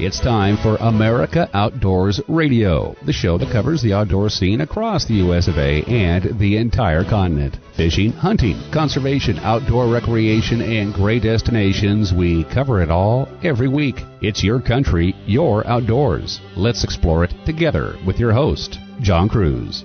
It's time for America Outdoors Radio, the show that covers the outdoor scene across the US of A and the entire continent. Fishing, hunting, conservation, outdoor recreation, and great destinations, we cover it all every week. It's your country, your outdoors. Let's explore it together with your host, John Kruse.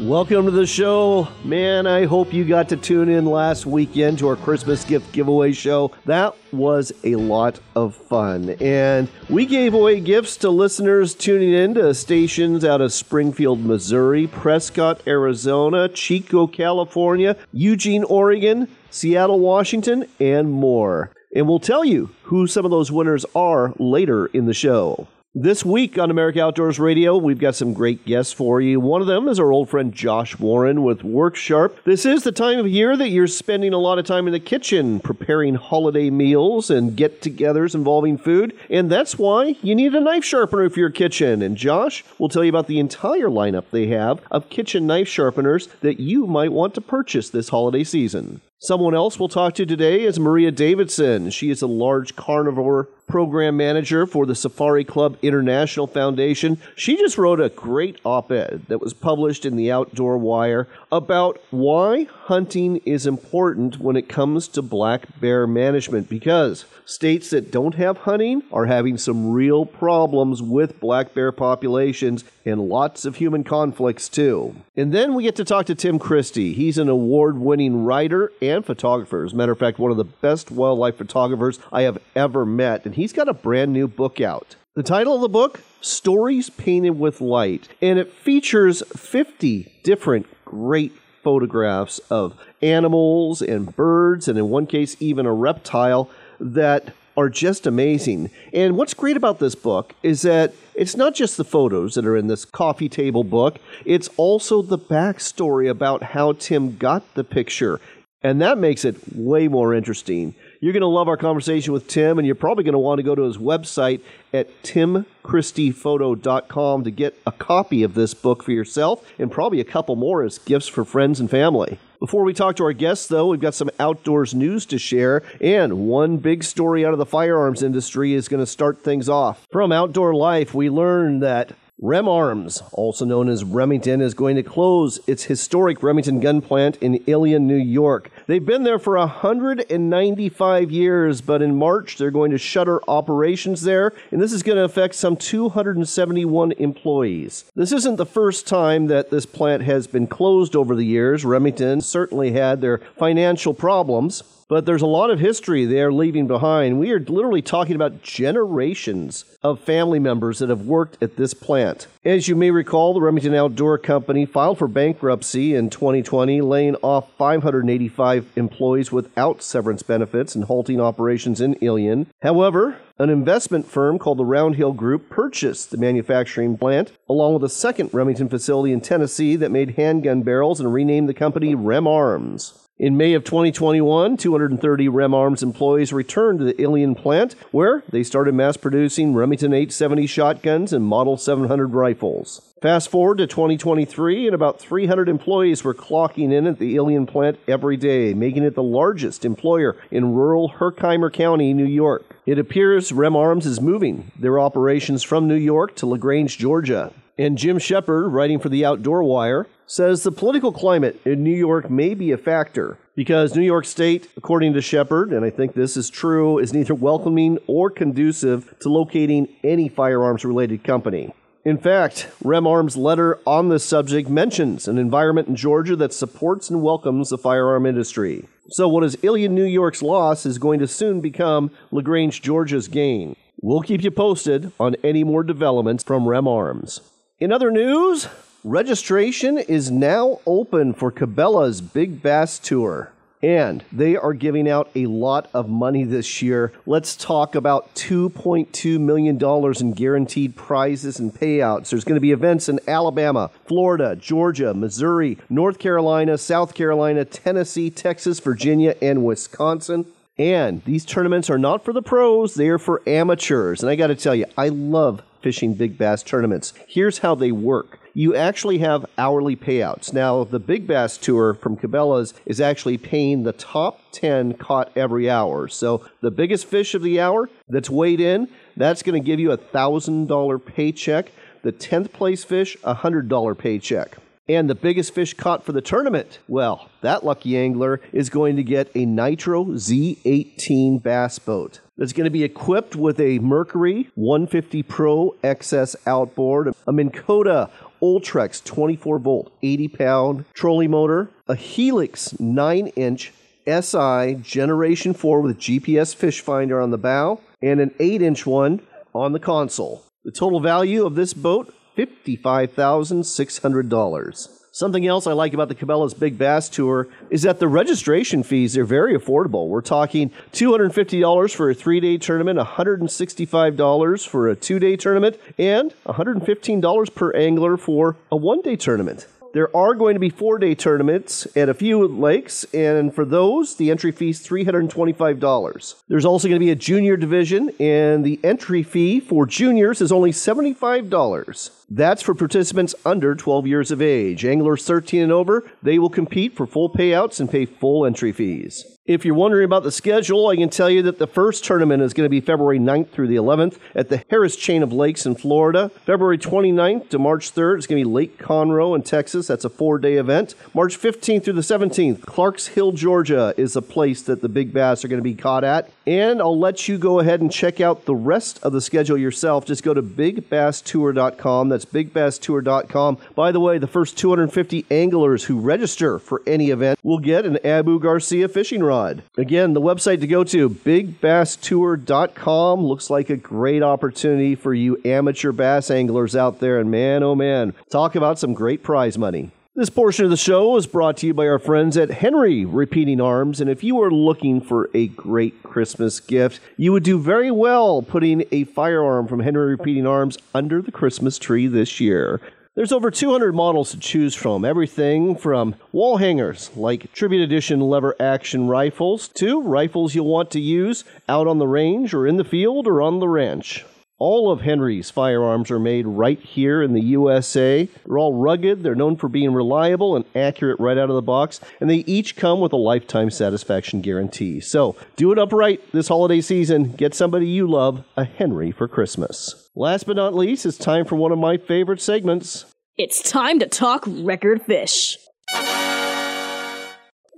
Welcome to the show. Man, I hope you got to tune in last weekend to our Christmas gift giveaway show. That was a lot of fun. And we gave away gifts to listeners tuning in to stations out of Springfield, Missouri, Prescott, Arizona, Chico, California, Eugene, Oregon, Seattle, Washington, and more. And we'll tell you who some of those winners are later in the show. This week on America Outdoors Radio, we've got some great guests for you. One of them is our old friend Josh Warren with Work Sharp. This is the time of year that you're spending a lot of time in the kitchen preparing holiday meals and get togethers involving food, and that's why you need a knife sharpener for your kitchen. And Josh will tell you about the entire lineup they have of kitchen knife sharpeners that you might want to purchase this holiday season. Someone else we'll talk to today is Maria Davidson. She is a large carnivore program manager for the Safari Club International Foundation. She just wrote a great op ed that was published in the Outdoor Wire about why hunting is important when it comes to black bear management because states that don't have hunting are having some real problems with black bear populations and lots of human conflicts too. And then we get to talk to Tim Christie. He's an award winning writer and photographer. As a matter of fact, one of the best wildlife photographers I have ever met. And he's got a brand new book out. The title of the book, Stories Painted with Light. And it features 50 different great photographs of animals and birds, and in one case, even a reptile that are just amazing. And what's great about this book is that it's not just the photos that are in this coffee table book, it's also the backstory about how Tim got the picture. And that makes it way more interesting. You're going to love our conversation with Tim, and you're probably going to want to go to his website at timchristiephoto.com to get a copy of this book for yourself and probably a couple more as gifts for friends and family. Before we talk to our guests, though, we've got some outdoors news to share, and one big story out of the firearms industry is going to start things off. From Outdoor Life, we learned that Rem Arms, also known as Remington, is going to close its historic Remington gun plant in Ilion, New York. They've been there for 195 years, but in March they're going to shutter operations there, and this is going to affect some 271 employees. This isn't the first time that this plant has been closed over the years. Remington certainly had their financial problems. But there's a lot of history they're leaving behind. We are literally talking about generations of family members that have worked at this plant. As you may recall, the Remington Outdoor Company filed for bankruptcy in 2020, laying off 585 employees without severance benefits and halting operations in Ilion. However, an investment firm called the Roundhill Group purchased the manufacturing plant, along with a second Remington facility in Tennessee that made handgun barrels and renamed the company Rem Arms. In May of 2021, 230 Rem Arms employees returned to the Ilion plant, where they started mass producing Remington 870 shotguns and Model 700 rifles. Fast forward to 2023, and about 300 employees were clocking in at the Ilion plant every day, making it the largest employer in rural Herkimer County, New York. It appears Rem Arms is moving their operations from New York to LaGrange, Georgia. And Jim Shepherd, writing for the Outdoor Wire, says the political climate in New York may be a factor because New York State, according to Shepherd, and I think this is true, is neither welcoming or conducive to locating any firearms related company. In fact, Rem Arms' letter on this subject mentions an environment in Georgia that supports and welcomes the firearm industry. So, what is Ilion, New York's loss is going to soon become LaGrange, Georgia's gain. We'll keep you posted on any more developments from Rem Arms. In other news, Registration is now open for Cabela's Big Bass Tour. And they are giving out a lot of money this year. Let's talk about $2.2 million in guaranteed prizes and payouts. There's going to be events in Alabama, Florida, Georgia, Missouri, North Carolina, South Carolina, Tennessee, Texas, Virginia, and Wisconsin. And these tournaments are not for the pros, they are for amateurs. And I got to tell you, I love fishing big bass tournaments. Here's how they work you actually have hourly payouts. Now, the Big Bass Tour from Cabela's is actually paying the top 10 caught every hour. So the biggest fish of the hour that's weighed in, that's going to give you a $1,000 paycheck. The 10th place fish, a $100 paycheck. And the biggest fish caught for the tournament, well, that lucky angler is going to get a Nitro Z18 bass boat. That's going to be equipped with a Mercury 150 Pro XS outboard, a Minn Kota Ultrex 24 volt 80 pound trolley motor, a Helix 9 inch SI Generation 4 with GPS fish finder on the bow, and an 8 inch one on the console. The total value of this boat $55,600. Something else I like about the Cabela's Big Bass Tour is that the registration fees are very affordable. We're talking $250 for a three day tournament, $165 for a two day tournament, and $115 per angler for a one day tournament. There are going to be four day tournaments at a few lakes, and for those, the entry fee is $325. There's also going to be a junior division, and the entry fee for juniors is only $75. That's for participants under 12 years of age. Anglers 13 and over, they will compete for full payouts and pay full entry fees. If you're wondering about the schedule, I can tell you that the first tournament is going to be February 9th through the 11th at the Harris Chain of Lakes in Florida. February 29th to March 3rd is going to be Lake Conroe in Texas. That's a four day event. March 15th through the 17th, Clarks Hill, Georgia is a place that the big bass are going to be caught at. And I'll let you go ahead and check out the rest of the schedule yourself. Just go to bigbasstour.com. That's bigbasstour.com. By the way, the first 250 anglers who register for any event will get an Abu Garcia fishing rod. Again, the website to go to, bigbasstour.com, looks like a great opportunity for you amateur bass anglers out there. And man, oh man, talk about some great prize money. This portion of the show is brought to you by our friends at Henry Repeating Arms. And if you are looking for a great Christmas gift, you would do very well putting a firearm from Henry Repeating Arms under the Christmas tree this year. There's over 200 models to choose from, everything from wall hangers like Tribute Edition lever action rifles to rifles you'll want to use out on the range or in the field or on the ranch. All of Henry's firearms are made right here in the USA. They're all rugged, they're known for being reliable and accurate right out of the box, and they each come with a lifetime satisfaction guarantee. So do it upright this holiday season. Get somebody you love a Henry for Christmas. Last but not least, it's time for one of my favorite segments. It's time to talk record fish.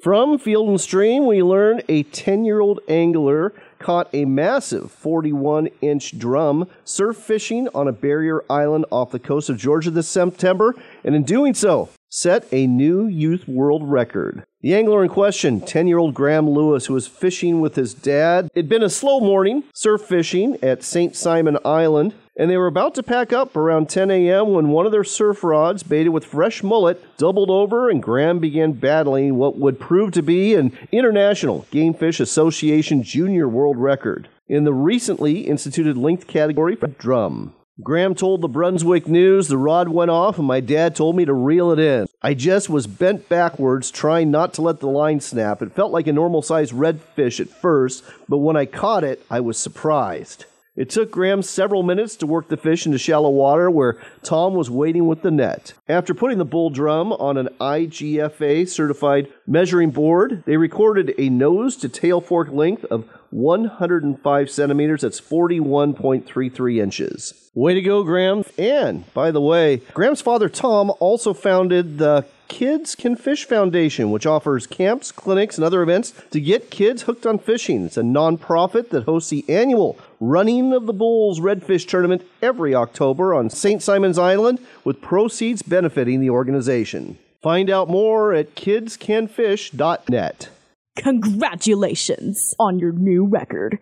From Field and Stream, we learn a 10 year old angler caught a massive 41 inch drum surf fishing on a barrier island off the coast of Georgia this September, and in doing so, set a new youth world record. The angler in question, 10 year old Graham Lewis, who was fishing with his dad, it'd been a slow morning surf fishing at St. Simon Island and they were about to pack up around 10 a.m. when one of their surf rods, baited with fresh mullet, doubled over and Graham began battling what would prove to be an International Game Fish Association Junior World Record in the recently instituted length category for drum. Graham told the Brunswick News the rod went off and my dad told me to reel it in. I just was bent backwards trying not to let the line snap. It felt like a normal sized redfish at first, but when I caught it, I was surprised. It took Graham several minutes to work the fish into shallow water where Tom was waiting with the net. After putting the bull drum on an IGFA certified measuring board, they recorded a nose to tail fork length of 105 centimeters. That's 41.33 inches. Way to go, Graham. And by the way, Graham's father, Tom, also founded the Kids Can Fish Foundation, which offers camps, clinics, and other events to get kids hooked on fishing. It's a nonprofit that hosts the annual Running of the Bulls Redfish Tournament every October on St. Simon's Island, with proceeds benefiting the organization. Find out more at kidscanfish.net. Congratulations on your new record.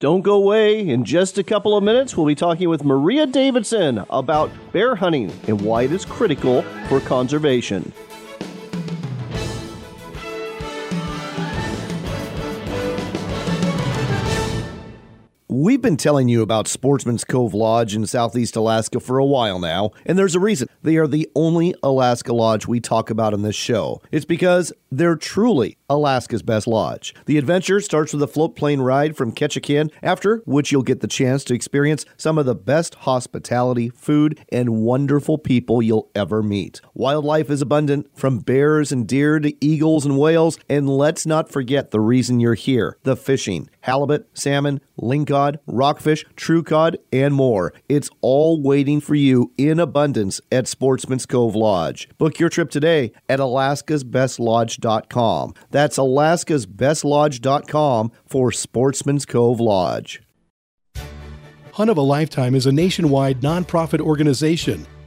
Don't go away. In just a couple of minutes, we'll be talking with Maria Davidson about bear hunting and why it is critical for conservation. We've been telling you about Sportsman's Cove Lodge in Southeast Alaska for a while now, and there's a reason. They are the only Alaska lodge we talk about in this show. It's because They're truly Alaska's best lodge. The adventure starts with a float plane ride from Ketchikan, after which you'll get the chance to experience some of the best hospitality, food, and wonderful people you'll ever meet. Wildlife is abundant, from bears and deer to eagles and whales, and let's not forget the reason you're here the fishing halibut, salmon, lingcod, rockfish, true cod, and more. It's all waiting for you in abundance at Sportsman's Cove Lodge. Book your trip today at alaskasbestlodge.com. That's alaskasbestlodge.com for Sportsman's Cove Lodge. Hunt of a Lifetime is a nationwide nonprofit organization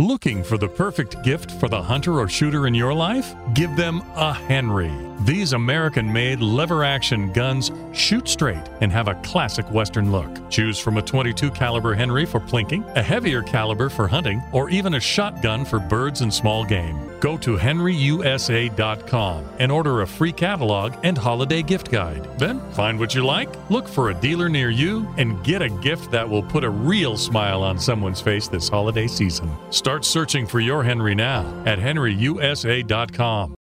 Looking for the perfect gift for the hunter or shooter in your life? Give them a Henry. These American made lever action guns shoot straight and have a classic western look. Choose from a 22 caliber Henry for plinking, a heavier caliber for hunting, or even a shotgun for birds and small game. Go to henryusa.com and order a free catalog and holiday gift guide. Then find what you like, look for a dealer near you, and get a gift that will put a real smile on someone's face this holiday season. Start searching for your Henry now at henryusa.com.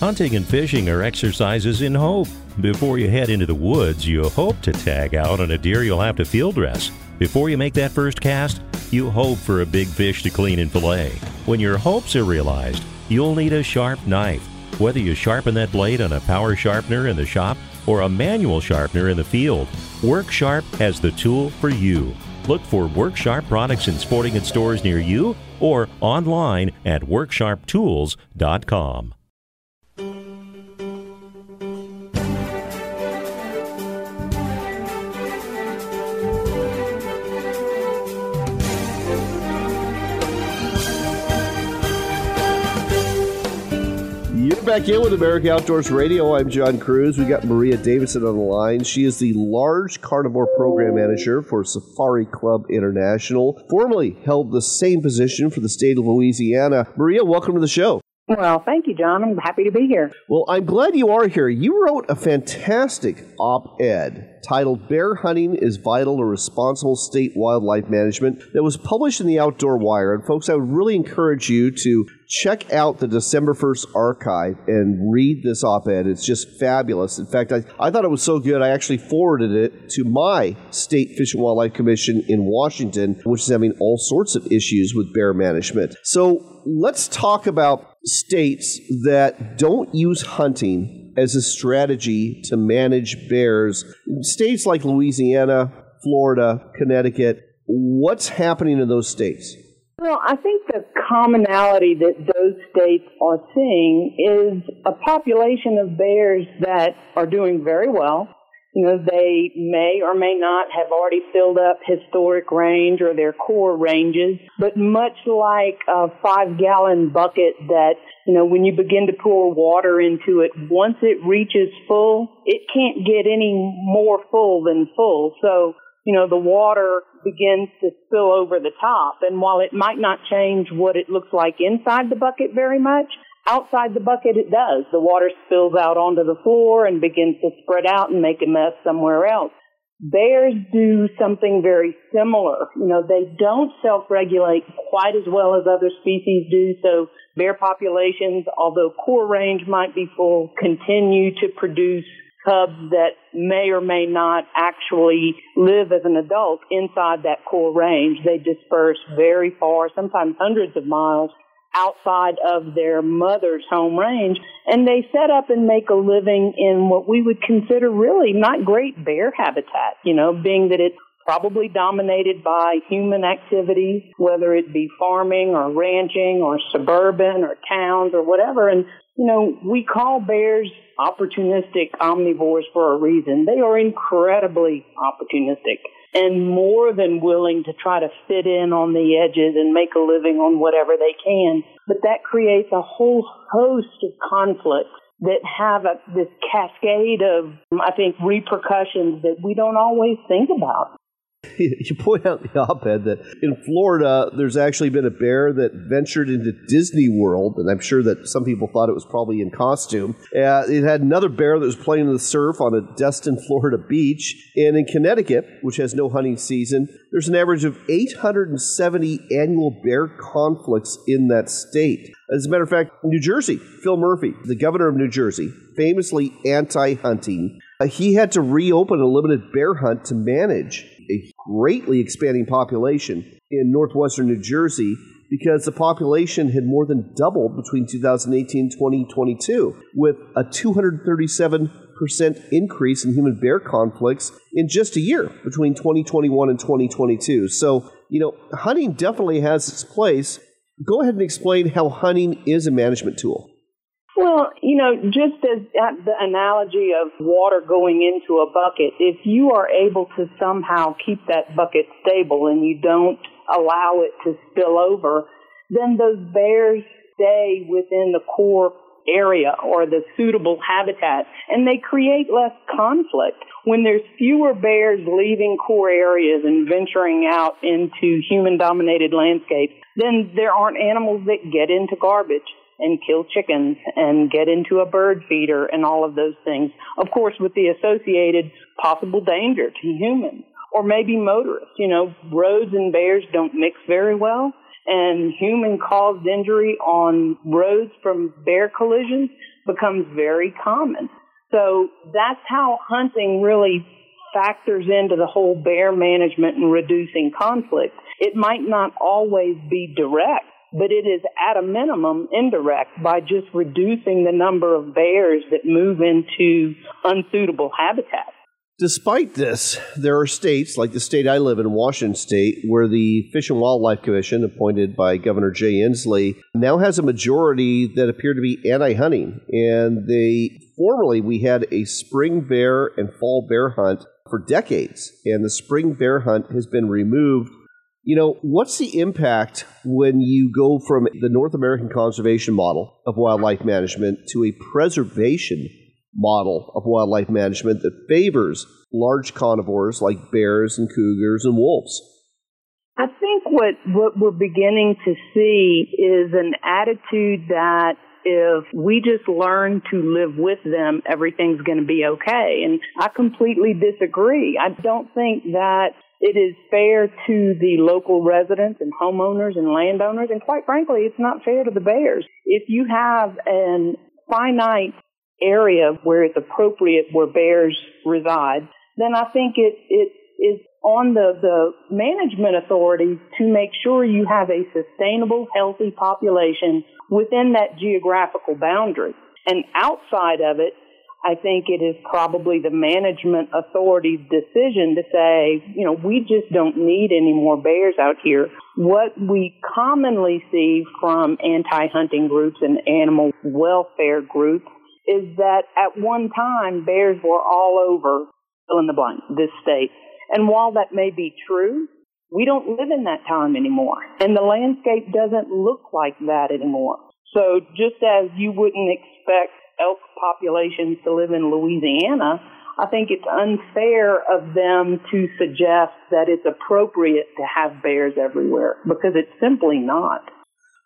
Hunting and fishing are exercises in hope. Before you head into the woods, you hope to tag out on a deer you'll have to field dress. Before you make that first cast, you hope for a big fish to clean and fillet. When your hopes are realized, you'll need a sharp knife. Whether you sharpen that blade on a power sharpener in the shop or a manual sharpener in the field, Work Sharp has the tool for you. Look for Work Sharp products in sporting goods stores near you or online at worksharptools.com. You're back in with America Outdoors Radio. I'm John Kruse. We got Maria Davidson on the line. She is the large carnivore program manager for Safari Club International. Formerly held the same position for the state of Louisiana. Maria, welcome to the show. Well, thank you, John. I'm happy to be here. Well, I'm glad you are here. You wrote a fantastic op ed titled Bear Hunting is Vital to Responsible State Wildlife Management that was published in the Outdoor Wire. And, folks, I would really encourage you to check out the December 1st archive and read this op ed. It's just fabulous. In fact, I, I thought it was so good, I actually forwarded it to my State Fish and Wildlife Commission in Washington, which is having all sorts of issues with bear management. So, let's talk about states that don't use hunting as a strategy to manage bears. States like Louisiana, Florida, Connecticut, what's happening in those states? Well, I think the commonality that those states are seeing is a population of bears that are doing very well you know, they may or may not have already filled up historic range or their core ranges, but much like a five gallon bucket that, you know, when you begin to pour water into it, once it reaches full, it can't get any more full than full. So, you know, the water begins to spill over the top. And while it might not change what it looks like inside the bucket very much, Outside the bucket, it does. The water spills out onto the floor and begins to spread out and make a mess somewhere else. Bears do something very similar. You know, they don't self-regulate quite as well as other species do, so bear populations, although core range might be full, continue to produce cubs that may or may not actually live as an adult inside that core range. They disperse very far, sometimes hundreds of miles outside of their mother's home range and they set up and make a living in what we would consider really not great bear habitat, you know, being that it's probably dominated by human activities, whether it be farming or ranching or suburban or towns or whatever. And, you know, we call bears opportunistic omnivores for a reason. They are incredibly opportunistic and more than willing to try to fit in on the edges and make a living on whatever they can. But that creates a whole host of conflicts that have a, this cascade of, I think, repercussions that we don't always think about. You point out in the op ed that in Florida, there's actually been a bear that ventured into Disney World, and I'm sure that some people thought it was probably in costume. Uh, it had another bear that was playing in the surf on a Destin, Florida beach. And in Connecticut, which has no hunting season, there's an average of 870 annual bear conflicts in that state. As a matter of fact, New Jersey, Phil Murphy, the governor of New Jersey, famously anti hunting, uh, he had to reopen a limited bear hunt to manage a greatly expanding population in northwestern New Jersey because the population had more than doubled between 2018 and 2022, with a 237% increase in human bear conflicts in just a year between 2021 and 2022. So, you know, hunting definitely has its place. Go ahead and explain how hunting is a management tool. Well, you know, just as the analogy of water going into a bucket, if you are able to somehow keep that bucket stable and you don't allow it to spill over, then those bears stay within the core area or the suitable habitat and they create less conflict. When there's fewer bears leaving core areas and venturing out into human dominated landscapes, then there aren't animals that get into garbage and kill chickens and get into a bird feeder and all of those things. Of course, with the associated possible danger to humans or maybe motorists. You know, roads and bears don't mix very well and human caused injury on roads from bear collisions becomes very common. So that's how hunting really factors into the whole bear management and reducing conflict. It might not always be direct, but it is at a minimum indirect by just reducing the number of bears that move into unsuitable habitats. Despite this, there are states like the state I live in, Washington State, where the Fish and Wildlife Commission, appointed by Governor Jay Inslee, now has a majority that appear to be anti-hunting. And they formerly we had a spring bear and fall bear hunt for decades, and the spring bear hunt has been removed you know, what's the impact when you go from the North American conservation model of wildlife management to a preservation model of wildlife management that favors large carnivores like bears and cougars and wolves? I think what, what we're beginning to see is an attitude that if we just learn to live with them, everything's going to be okay. And I completely disagree. I don't think that it is fair to the local residents and homeowners and landowners, and quite frankly, it's not fair to the bears. If you have an finite area where it's appropriate where bears reside, then I think it, it is on the, the management authorities to make sure you have a sustainable, healthy population within that geographical boundary. And outside of it, I think it is probably the management authority's decision to say, you know, we just don't need any more bears out here. What we commonly see from anti-hunting groups and animal welfare groups is that at one time bears were all over fill in the blank, this state. And while that may be true, we don't live in that time anymore. And the landscape doesn't look like that anymore. So just as you wouldn't expect elk populations to live in Louisiana, I think it's unfair of them to suggest that it's appropriate to have bears everywhere because it's simply not.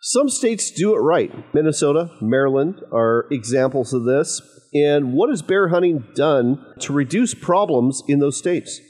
Some states do it right. Minnesota, Maryland are examples of this. And what has bear hunting done to reduce problems in those states?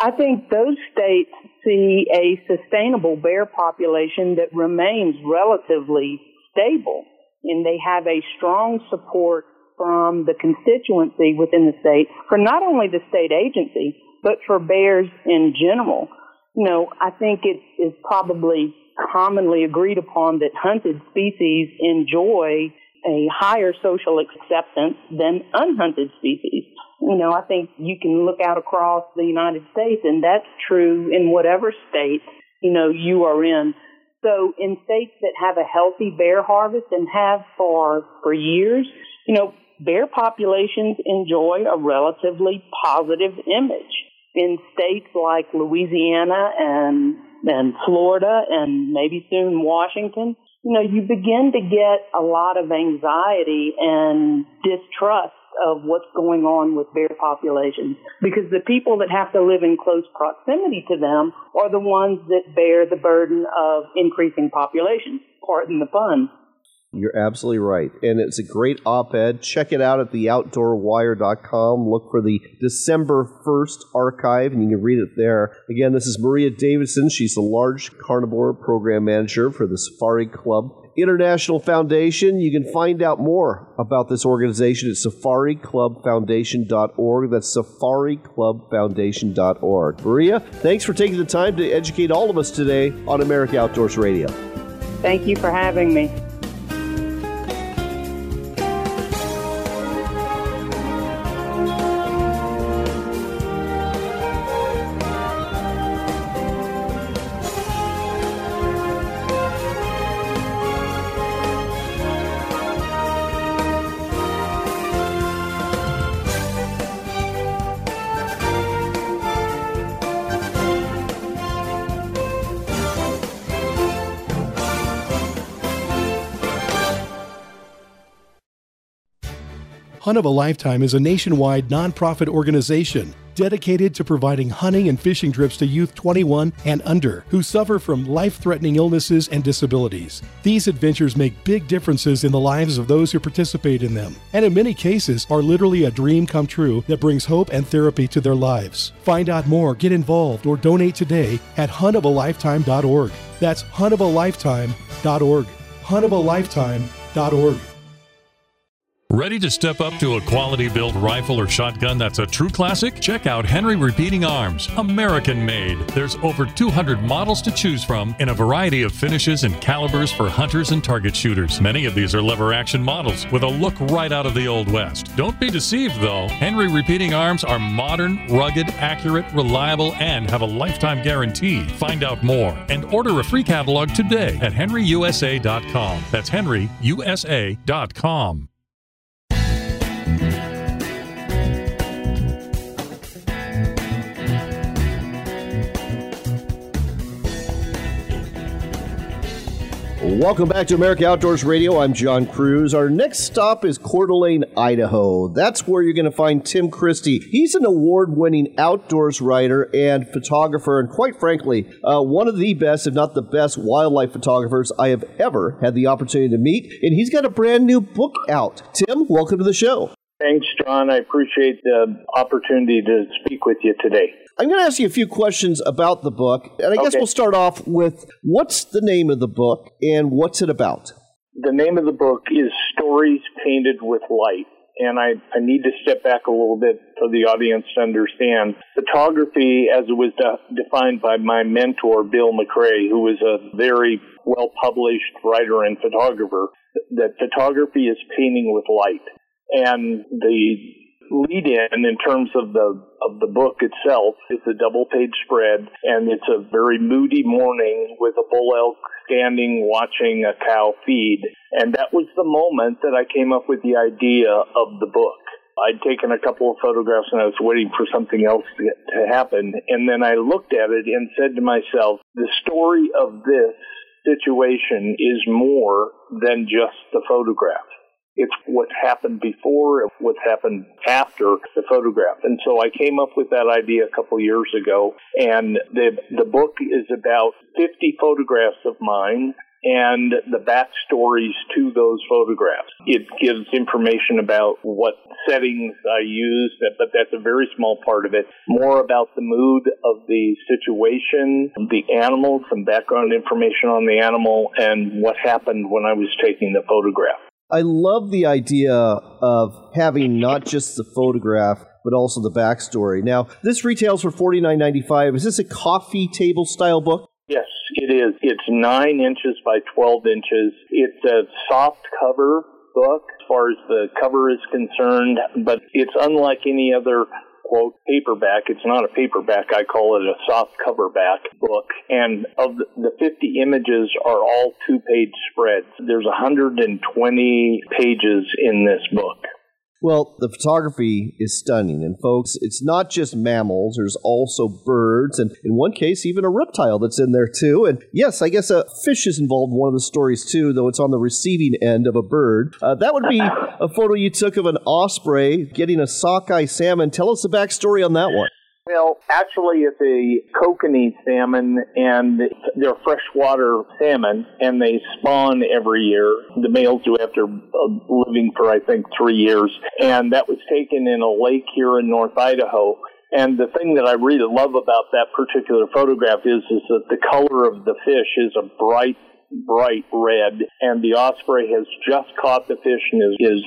I think those states see a sustainable bear population that remains relatively stable and they have a strong support from the constituency within the state for not only the state agency, but for bears in general. You know, I think it is probably commonly agreed upon that hunted species enjoy a higher social acceptance than unhunted species. You know, I think you can look out across the United States and that's true in whatever state, you know, you are in. So in states that have a healthy bear harvest and have for, for years, you know, bear populations enjoy a relatively positive image. In states like Louisiana and, and Florida and maybe soon Washington, you know, you begin to get a lot of anxiety and distrust of what's going on with bear populations because the people that have to live in close proximity to them are the ones that bear the burden of increasing populations. Pardon the pun. You're absolutely right. And it's a great op ed. Check it out at theoutdoorwire.com. Look for the December 1st archive, and you can read it there. Again, this is Maria Davidson. She's the large carnivore program manager for the Safari Club International Foundation. You can find out more about this organization at safariclubfoundation.org. That's safariclubfoundation.org. Maria, thanks for taking the time to educate all of us today on America Outdoors Radio. Thank you for having me. Hunt of a Lifetime is a nationwide nonprofit organization dedicated to providing hunting and fishing trips to youth 21 and under who suffer from life threatening illnesses and disabilities. These adventures make big differences in the lives of those who participate in them, and in many cases are literally a dream come true that brings hope and therapy to their lives. Find out more, get involved, or donate today at huntofalifetime.org. That's huntofalifetime.org. huntofalifetime.org. Ready to step up to a quality built rifle or shotgun that's a true classic? Check out Henry Repeating Arms, American made. There's over 200 models to choose from in a variety of finishes and calibers for hunters and target shooters. Many of these are lever action models with a look right out of the Old West. Don't be deceived though. Henry Repeating Arms are modern, rugged, accurate, reliable, and have a lifetime guarantee. Find out more and order a free catalog today at henryusa.com. That's henryusa.com. Welcome back to America Outdoors Radio. I'm John Kruse. Our next stop is Coeur d'Alene, Idaho. That's where you're going to find Tim Christie. He's an award winning outdoors writer and photographer, and quite frankly, uh, one of the best, if not the best, wildlife photographers I have ever had the opportunity to meet. And he's got a brand new book out. Tim, welcome to the show. Thanks, John. I appreciate the opportunity to speak with you today. I'm going to ask you a few questions about the book, and I guess Okay. we'll start off with what's the name of the book and what's it about? The name of the book is Stories Painted with Light. And I, I need to step back a little bit for the audience to understand. Photography, as it was de- defined by my mentor, Bill McRae, who was a very well published writer and photographer, that photography is painting with light. And the lead in in terms of the of the book itself is a double page spread and it's a very moody morning with a bull elk standing watching a cow feed. And that was the moment that I came up with the idea of the book. I'd taken a couple of photographs and I was waiting for something else to, to happen. And then I looked at it and said to myself the story of this situation is more than just the photograph it's what happened before, what's happened after the photograph. And so I came up with that idea a couple years ago. And the, the book is about 50 photographs of mine and the backstories to those photographs. It gives information about what settings I used, but that's a very small part of it. More about the mood of the situation, the animal, some background information on the animal, and what happened when I was taking the photograph. I love the idea of having not just the photograph, but also the backstory. Now, this retails for forty nine ninety five. Is this a coffee table style book? Yes, it is. It's nine inches by 12 inches. It's a soft cover book as far as the cover is concerned, but it's unlike any other quote paperback. It's not a paperback. I call it a soft coverback book. And of the the 50 images are all two page spreads. There's 120 pages in this book. Well, the photography is stunning. And folks, it's not just mammals, there's also birds, and in one case, even a reptile that's in there too. And yes, I guess a fish is involved in one of the stories too, though it's on the receiving end of a bird. Uh, that would be a photo you took of an osprey getting a sockeye salmon. Tell us the backstory on that one. Well, actually, it's a kokanee salmon, and they're freshwater salmon, and they spawn every year. The males do after uh, living for, I think, three years. And that was taken in a lake here in North Idaho. And the thing that I really love about that particular photograph is, is that the color of the fish is a bright bright red, and the osprey has just caught the fish and is, is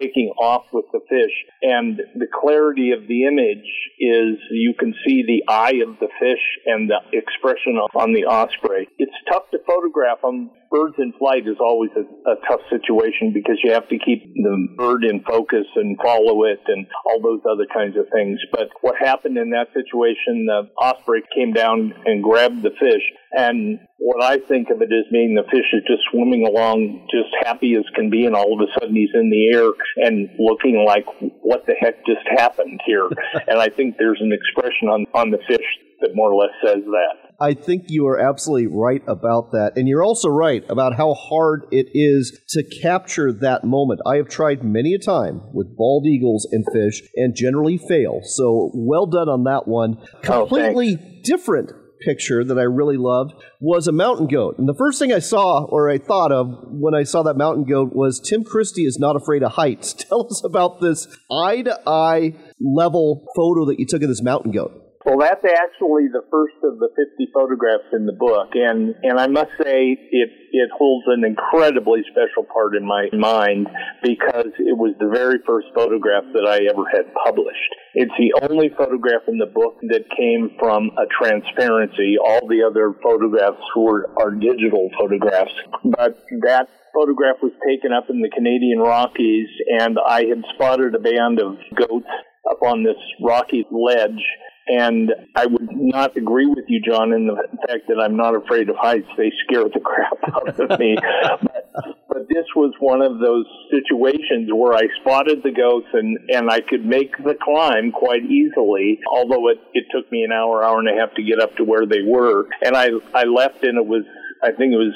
taking off with the fish. And the clarity of the image is you can see the eye of the fish and the expression on the osprey. It's tough to photograph them. Birds in flight is always a, a tough situation because you have to keep the bird in focus and follow it and all those other kinds of things. But what happened in that situation, the osprey came down and grabbed the fish and what I think of it as being the fish is just swimming along, just happy as can be, and all of a sudden he's in the air and looking like, what the heck just happened here? and I think there's an expression on, on the fish that more or less says that. I think you are absolutely right about that. And you're also right about how hard it is to capture that moment. I have tried many a time with bald eagles and fish and generally fail. So well done on that one. Oh, Completely different picture that I really loved was a mountain goat. And the first thing I saw or I thought of when I saw that mountain goat was Tim Christie is not afraid of heights. Tell us about this eye to eye level photo that you took of this mountain goat. Well, that's actually the first of the 50 photographs in the book, and and I must say it it holds an incredibly special part in my mind because it was the very first photograph that I ever had published. It's the only photograph in the book that came from a transparency. All the other photographs were are digital photographs, but that photograph was taken up in the Canadian Rockies, and I had spotted a band of goats up on this rocky ledge and I would not agree with you, John, in the fact that I'm not afraid of heights. They scare the crap out of me. but, but this was one of those situations where I spotted the goats and, and I could make the climb quite easily, although it, it took me an hour, hour and a half to get up to where they were. And I, I left and it was I think it was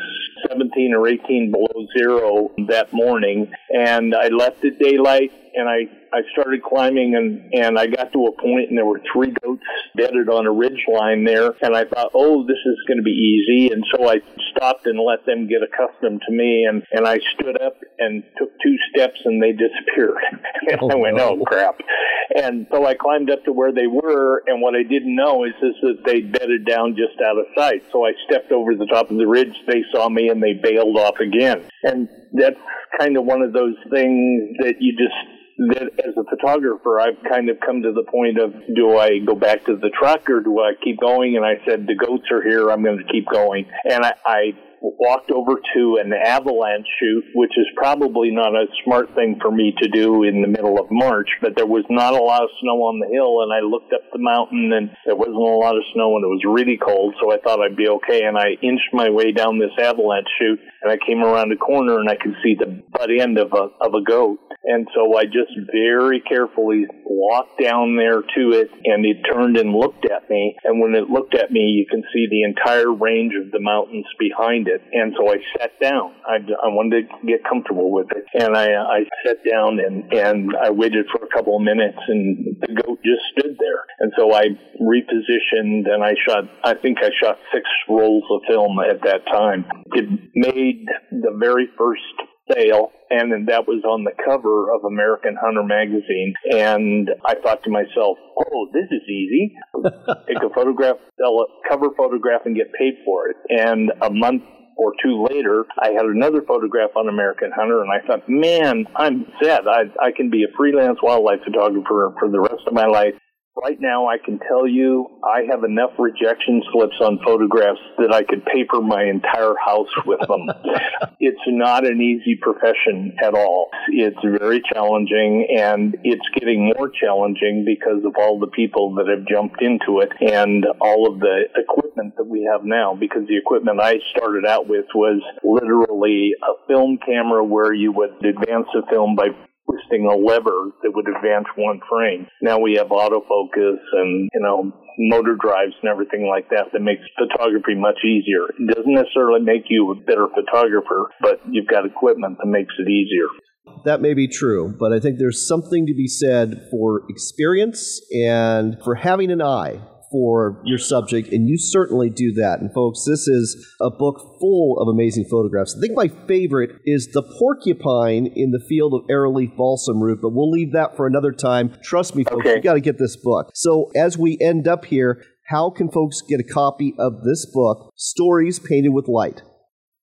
17 or 18 below zero that morning, and I left at daylight and I, I started climbing and, and I got to a point and there were three goats bedded on a ridge line there and I thought, oh, this is going to be easy. And so I stopped and let them get accustomed to me and, and I stood up and took two steps and they disappeared. and Oh, I went, no. oh crap. And so I climbed up to where they were and what I didn't know is, is that they bedded down just out of sight. So I stepped over the top of the ridge. They saw me and they bailed off again. And that's kind of one of those things that you just that as a photographer, I've kind of come to the point of do I go back to the truck or do I keep going? And I said, the goats are here. I'm going to keep going. And I, I walked over to an avalanche chute, which is probably not a smart thing for me to do in the middle of March, but there was not a lot of snow on the hill and I looked up the mountain and there wasn't a lot of snow and it was really cold, so I thought I'd be okay and I inched my way down this avalanche chute and I came around a corner and I could see the butt end of a of a goat. And so I just very carefully walked down there to it and it turned and looked at me. And when it looked at me, you can see the entire range of the mountains behind it. And so I sat down. I, I wanted to get comfortable with it. And I, I sat down and, and I waited for a couple of minutes and the goat just stood there. And so I repositioned and I shot, I think I shot six rolls of film at that time. It made the very first sale and then that was on the cover of American Hunter magazine and I thought to myself, "Oh, this is easy. Take a photograph, sell a cover photograph and get paid for it." And a month or two later, I had another photograph on American Hunter, and I thought, man, I'm set. I, I can be a freelance wildlife photographer for the rest of my life. Right now, I can tell you I have enough rejection slips on photographs that I could paper my entire house with them. it's not an easy profession at all. It's very challenging, and it's getting more challenging because of all the people that have jumped into it and all of the equipment that we have now. Because the equipment I started out with was literally a film camera where you would advance the film by twisting a lever that would advance one frame. Now we have autofocus and, you know, motor drives and everything like that that makes photography much easier. It doesn't necessarily make you a better photographer, but you've got equipment that makes it easier. That may be true, but I think there's something to be said for experience and for having an eye for your subject, and you certainly do that. And folks, this is a book full of amazing photographs. I think my favorite is the porcupine in the field of arrowleaf balsam root, but we'll leave that for another time. Trust me, folks, Okay. you got to get this book. So as we end up here, how can folks get a copy of this book, Stories Painted with Light?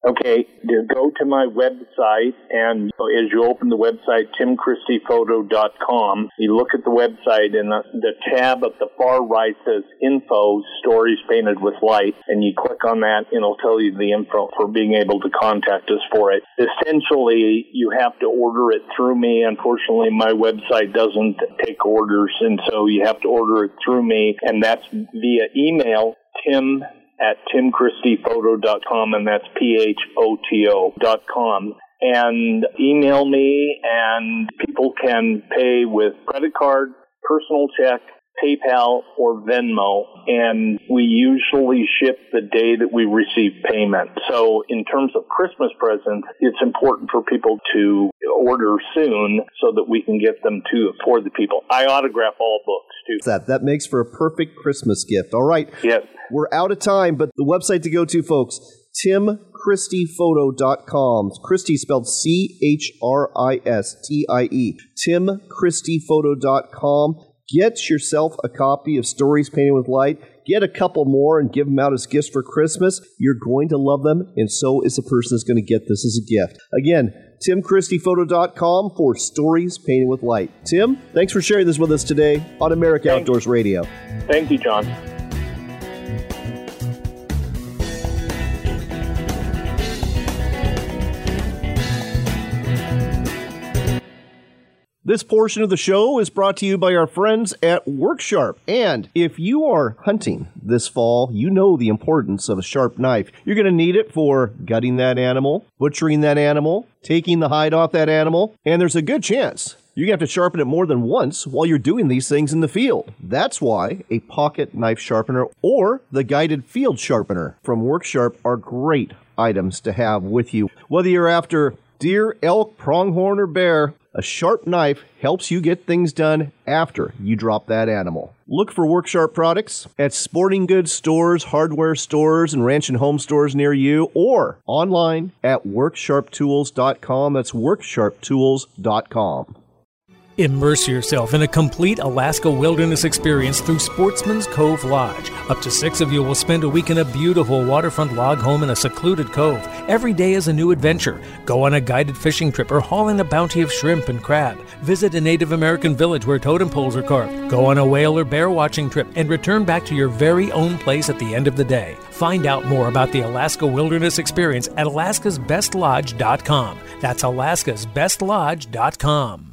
Okay, go to my website, and as you open the website, timchristiePhoto.com, you look at the website, and the, the tab at the far right says Info Stories Painted with Light, and you click on that, and it'll tell you the info for being able to contact us for it. Essentially, you have to order it through me. Unfortunately, my website doesn't take orders, and so you have to order it through me, and that's via email, tim at timchristiePhoto.com, and that's P-H-O-T-O dot com. And email me, and people can pay with credit card, personal check, PayPal, or Venmo, and we usually ship the day that we receive payment. So in terms of Christmas presents, it's important for people to order soon so that we can get them to for the people. I autograph all books too. That that makes for a perfect Christmas gift. All right. Yes. We're out of time, but the website to go to, folks, timchristiePhoto.com. Christie spelled C H R I S T I E. timchristiePhoto.com. Get yourself a copy of Stories Painted with Light. Get a couple more and give them out as gifts for Christmas. You're going to love them, and so is the person that's going to get this as a gift. Again, timchristiePhoto.com for Stories Painted with Light. Tim, thanks for sharing this with us today on America. Outdoors Radio. Thank you, John. This portion of the show is brought to you by our friends at Work Sharp. And if you are hunting this fall, you know the importance of a sharp knife. You're going to need it for gutting that animal, butchering that animal, taking the hide off that animal, and there's a good chance you're going to have to sharpen it more than once while you're doing these things in the field. That's why a pocket knife sharpener or the guided field sharpener from Work Sharp are great items to have with you. Whether you're after deer, elk, pronghorn, or bear, a sharp knife helps you get things done after you drop that animal. Look for Work Sharp products at sporting goods stores, hardware stores, and ranch and home stores near you, or online at worksharptools.com. That's worksharptools.com. Immerse yourself in a complete Alaska wilderness experience through Sportsman's Cove Lodge. Up to six of you will spend a week in a beautiful waterfront log home in a secluded cove. Every day is a new adventure. Go on a guided fishing trip or haul in a bounty of shrimp and crab. Visit a Native American village where totem poles are carved. Go on a whale or bear watching trip and return back to your very own place at the end of the day. Find out more about the Alaska Wilderness Experience at alaskasbestlodge.com. That's alaskasbestlodge.com.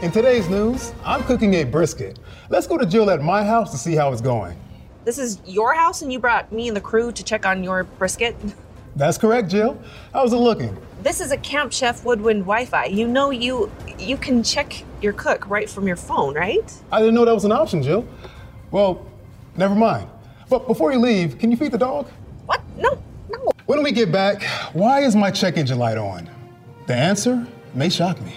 In today's news, I'm cooking a brisket. Let's go to Jill at my house to see how it's going. This is your house, and you brought me and the crew to check on your brisket. That's correct, Jill. How's it looking? This is a Camp Chef Woodwind Wi-Fi. You know you you can check your cook right from your phone, right? I didn't know that was an option, Jill. Well, never mind. But before you leave, can you feed the dog? What? No, no. When we get back, why is my check engine light on? The answer may shock me.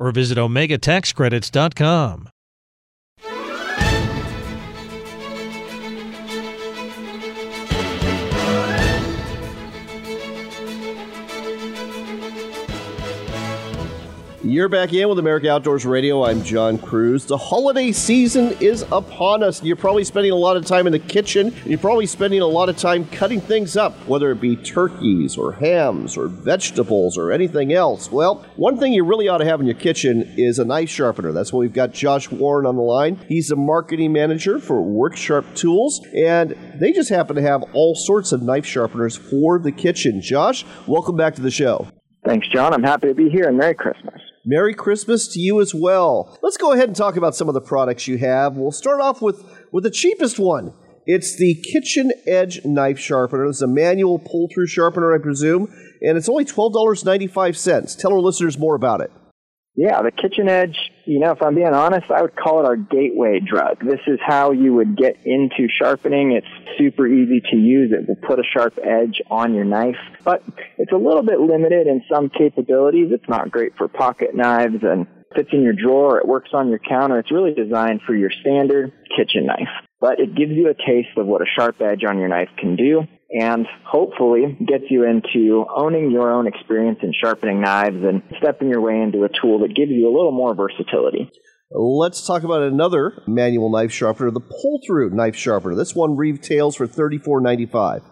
Or visit OmegaTaxCredits.com. You're back in with America Outdoors Radio. I'm John Kruse. The holiday season is upon us. You're probably spending a lot of time in the kitchen. You're probably spending a lot of time cutting things up, whether it be turkeys or hams or vegetables or anything else. Well, one thing you really ought to have in your kitchen is a knife sharpener. That's why we've got Josh Warren on the line. He's the marketing manager for Work Sharp Tools, and they just happen to have all sorts of knife sharpeners for the kitchen. Josh, welcome back to the show. Thanks, John. I'm happy to be here, and Merry Christmas. Merry Christmas to you as well. Let's go ahead and talk about some of the products you have. We'll start off with, with the cheapest one. It's the Kitchen Edge knife sharpener. It's a manual pull through sharpener, I presume, and it's only $12.95. Tell our listeners more about it. Yeah, the Kitchen Edge, you know, if I'm being honest, I would call it our gateway drug. This is how you would get into sharpening. It's super easy to use. It will put a sharp edge on your knife, but it's a little bit limited in some capabilities. It's not great for pocket knives and fits in your drawer. It works on your counter. It's really designed for your standard kitchen knife, but it gives you a taste of what a sharp edge on your knife can do and hopefully gets you into owning your own experience in sharpening knives and stepping your way into a tool that gives you a little more versatility. Let's talk about another manual knife sharpener, the pull-through knife sharpener. This one retails for $34.95.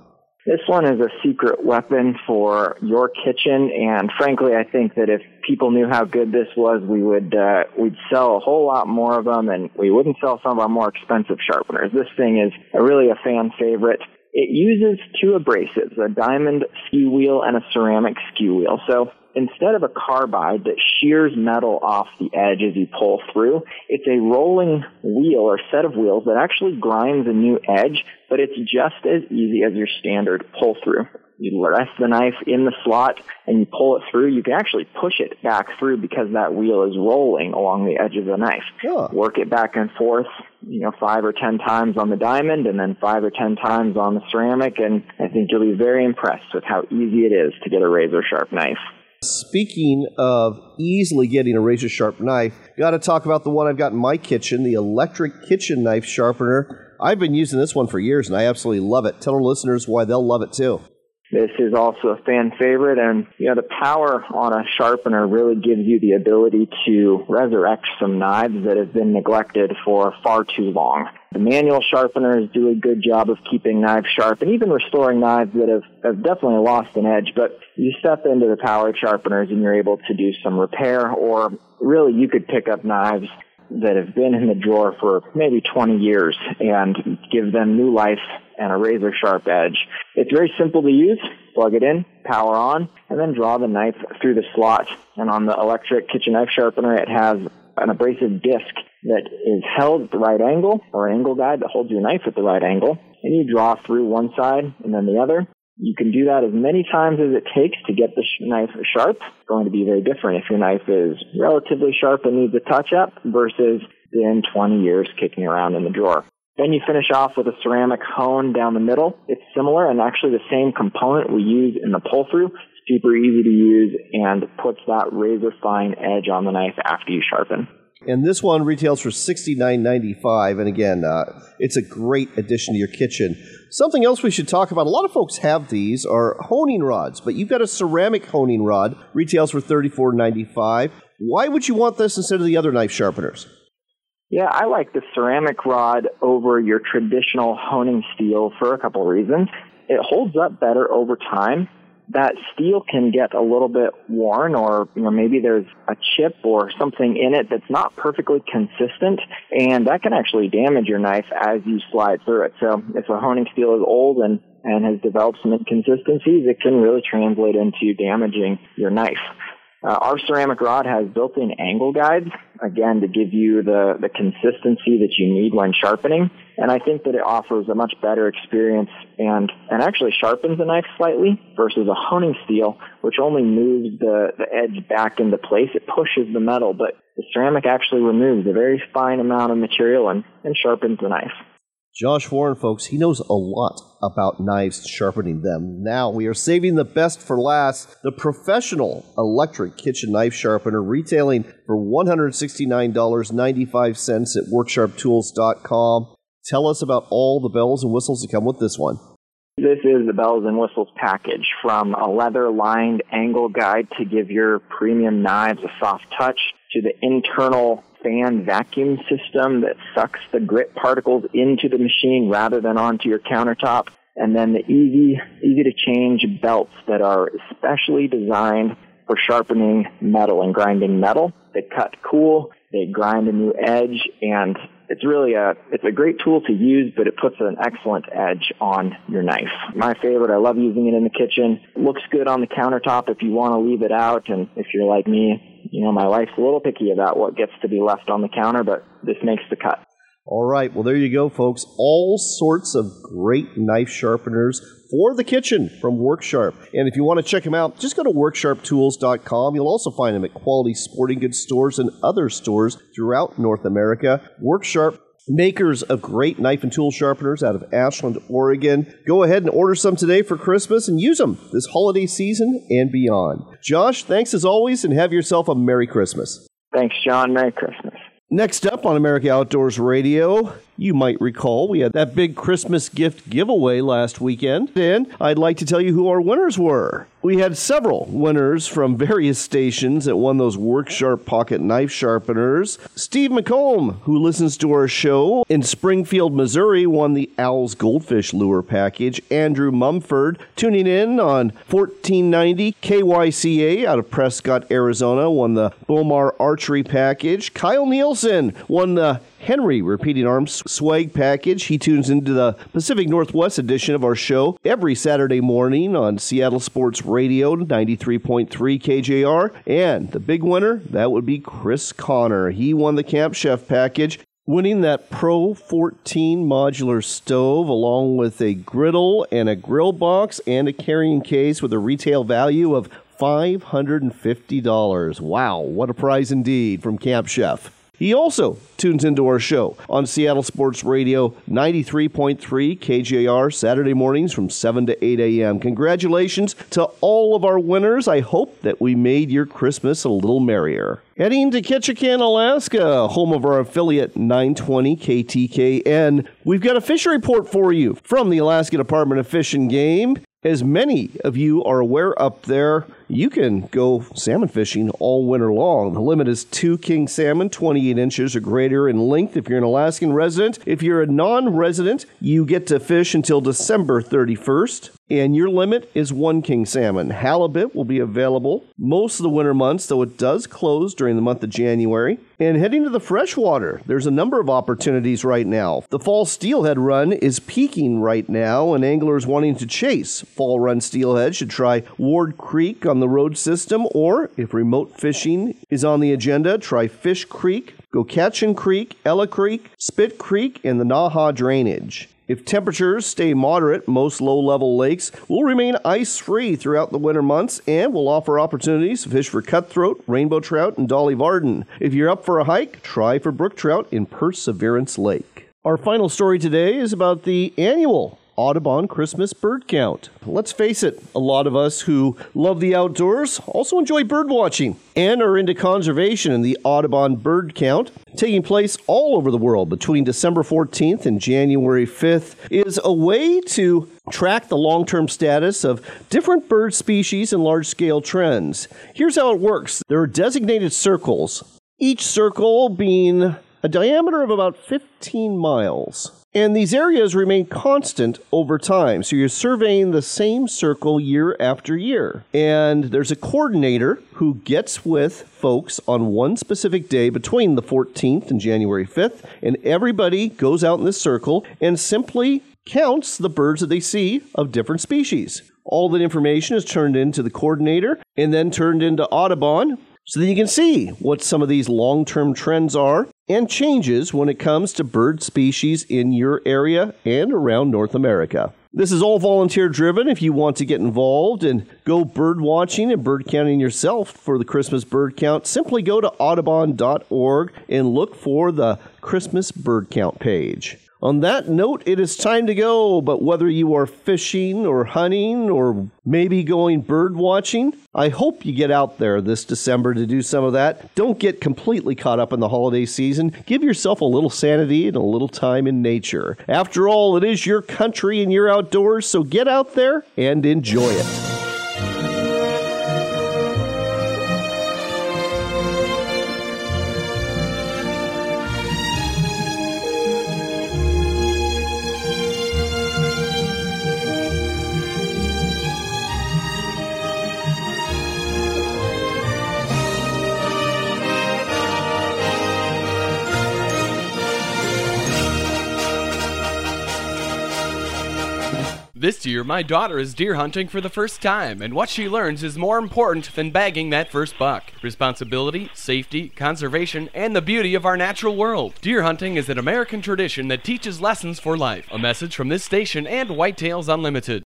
This one is a secret weapon for your kitchen, and frankly, I think that if people knew how good this was, we would uh, we'd sell a whole lot more of them, and we wouldn't sell some of our more expensive sharpeners. This thing is a, really a fan favorite. It uses two abrasives, a diamond skew wheel and a ceramic skew wheel. So instead of a carbide that shears metal off the edge as you pull through, it's a rolling wheel or set of wheels that actually grinds a new edge, but it's just as easy as your standard pull through. You rest the knife in the slot and you pull it through. You can actually push it back through because that wheel is rolling along the edge of the knife. Sure. Work it back and forth, you know, five or ten times on the diamond and then five or ten times on the ceramic. And I think you'll be very impressed with how easy it is to get a razor sharp knife. Speaking of easily getting a razor sharp knife, got to talk about the one I've got in my kitchen, the electric kitchen knife sharpener. I've been using this one for years and I absolutely love it. Tell our listeners why they'll love it too. This is also a fan favorite, and you know the power on a sharpener really gives you the ability to resurrect some knives that have been neglected for far too long. The manual sharpeners do a good job of keeping knives sharp and even restoring knives that have, have definitely lost an edge. But you step into the power sharpeners and you're able to do some repair, or really you could pick up knives that have been in the drawer for maybe 20 years and give them new life and a razor sharp edge. It's very simple to use. Plug it in, power on, and then draw the knife through the slot. And on the electric kitchen knife sharpener, it has an abrasive disc that is held at the right angle, or an angle guide that holds your knife at the right angle. And you draw through one side and then the other. You can do that as many times as it takes to get the knife sharp. It's going to be very different if your knife is relatively sharp and needs a touch up versus been 20 years kicking around in the drawer. Then you finish off with a ceramic hone down the middle. It's similar and actually the same component we use in the pull through. Super easy to use and puts that razor fine edge on the knife after you sharpen. And this one retails for $69.95. And again, uh, it's a great addition to your kitchen. Something else we should talk about a lot of folks have these are honing rods, but you've got a ceramic honing rod, retails for $34.95. Why would you want this instead of the other knife sharpeners? Yeah, I like the ceramic rod over your traditional honing steel for a couple of reasons. It holds up better over time. That steel can get a little bit worn or, you know, maybe there's a chip or something in it that's not perfectly consistent and that can actually damage your knife as you slide through it. So if a honing steel is old and, and has developed some inconsistencies, it can really translate into damaging your knife. Uh, our ceramic rod has built-in angle guides, again, to give you the, the consistency that you need when sharpening. And I think that it offers a much better experience and, and actually sharpens the knife slightly versus a honing steel, which only moves the, the edge back into place. It pushes the metal, but the ceramic actually removes a very fine amount of material and, and sharpens the knife. Josh Warren, folks, he knows a lot about knives, sharpening them. Now we are saving the best for last the professional electric kitchen knife sharpener, retailing for $169.95 at worksharptools.com. Tell us about all the bells and whistles that come with this one. This is the bells and whistles package from a leather lined angle guide to give your premium knives a soft touch to the internal fan vacuum system that sucks the grit particles into the machine rather than onto your countertop. And then the easy, easy to change belts that are especially designed for sharpening metal and grinding metal. They cut cool, they grind a new edge, and it's really a it's a great tool to use, but it puts an excellent edge on your knife. My favorite. I love using it in the kitchen. It looks good on the countertop if you want to leave it out, and if you're like me, you know my wife's a little picky about what gets to be left on the counter, but this makes the cut. All right, well, there you go, folks. All sorts of great knife sharpeners for the kitchen from Work Sharp. And if you want to check them out, just go to worksharptools.com. You'll also find them at quality sporting goods stores and other stores throughout North America. Work Sharp makers of great knife and tool sharpeners out of Ashland, Oregon. Go ahead and order some today for Christmas and use them this holiday season and beyond. Josh, thanks as always, and have yourself a Merry Christmas. Thanks, John. Merry Christmas. Next up on America Outdoors Radio, you might recall we had that big Christmas gift giveaway last weekend, and I'd like to tell you who our winners were. We had several winners from various stations that won those Work Sharp pocket knife sharpeners. Steve McComb, who listens to our show in Springfield, Missouri, won the Owl's Goldfish Lure package. Andrew Mumford, tuning in on 1490 KYCA out of Prescott, Arizona, won the Bomar Archery package. Kyle Nielsen won the Henry Repeating Arms swag package. He tunes into the Pacific Northwest edition of our show every Saturday morning on Seattle Sports Radio 93.3 KJR. And the big winner, that would be Chris Connor. He won the Camp Chef package winning that Pro 14 modular stove along with a griddle and a grill box and a carrying case with a retail value of $550. Wow, what a prize indeed from Camp Chef. He also tunes into our show on Seattle Sports Radio 93.3 KJR Saturday mornings from 7 to 8 a.m. Congratulations to all of our winners. I hope that we made your Christmas a little merrier. Heading to Ketchikan, Alaska, home of our affiliate 920 KTKN, we've got a fishing report for you from the Alaska Department of Fish and Game. As many of you are aware up there, you can go salmon fishing all winter long. The limit is two king salmon, 28 inches or greater in length if you're an Alaskan resident. If you're a non resident, you get to fish until December 31st. And your limit is one king salmon. Halibut will be available most of the winter months, though it does close during the month of January. And heading to the freshwater, there's a number of opportunities right now. The fall steelhead run is peaking right now, and anglers wanting to chase fall run steelhead should try Ward Creek on the road system, or if remote fishing is on the agenda, try Fish Creek, Gokachin Creek, Ella Creek, Spit Creek, and the Naha drainage. If temperatures stay moderate, most low level lakes will remain ice free throughout the winter months and will offer opportunities to fish for cutthroat, rainbow trout, and Dolly Varden. If you're up for a hike, try for brook trout in Perseverance Lake. Our final story today is about the annual Audubon Christmas bird count. Let's face it, a lot of us who love the outdoors also enjoy bird watching and are into conservation and the Audubon bird count taking place all over the world between December 14th and January 5th is a way to track the long-term status of different bird species and large-scale trends. Here's how it works. There are designated circles, each circle being a diameter of about 15 miles. And these areas remain constant over time. So you're surveying the same circle year after year. And there's a coordinator who gets with folks on one specific day between the 14th and January 5th. And everybody goes out in this circle and simply counts the birds that they see of different species. All that information is turned into the coordinator and then turned into Audubon so that you can see what some of these long term trends are and changes when it comes to bird species in your area and around North America. This is all volunteer driven. If you want to get involved and go bird watching and bird counting yourself for the Christmas bird count, simply go to audubon.org and look for the Christmas bird count page. On that note, it is time to go, but whether you are fishing or hunting or maybe going bird watching, I hope you get out there this December to do some of that. Don't get completely caught up in the holiday season. Give yourself a little sanity and a little time in nature. After all, it is your country and your outdoors, so get out there and enjoy it. This year, my daughter is deer hunting for the first time, and what she learns is more important than bagging that first buck. Responsibility, safety, conservation, and the beauty of our natural world. Deer hunting is an American tradition that teaches lessons for life. A message from this station and Whitetails Unlimited.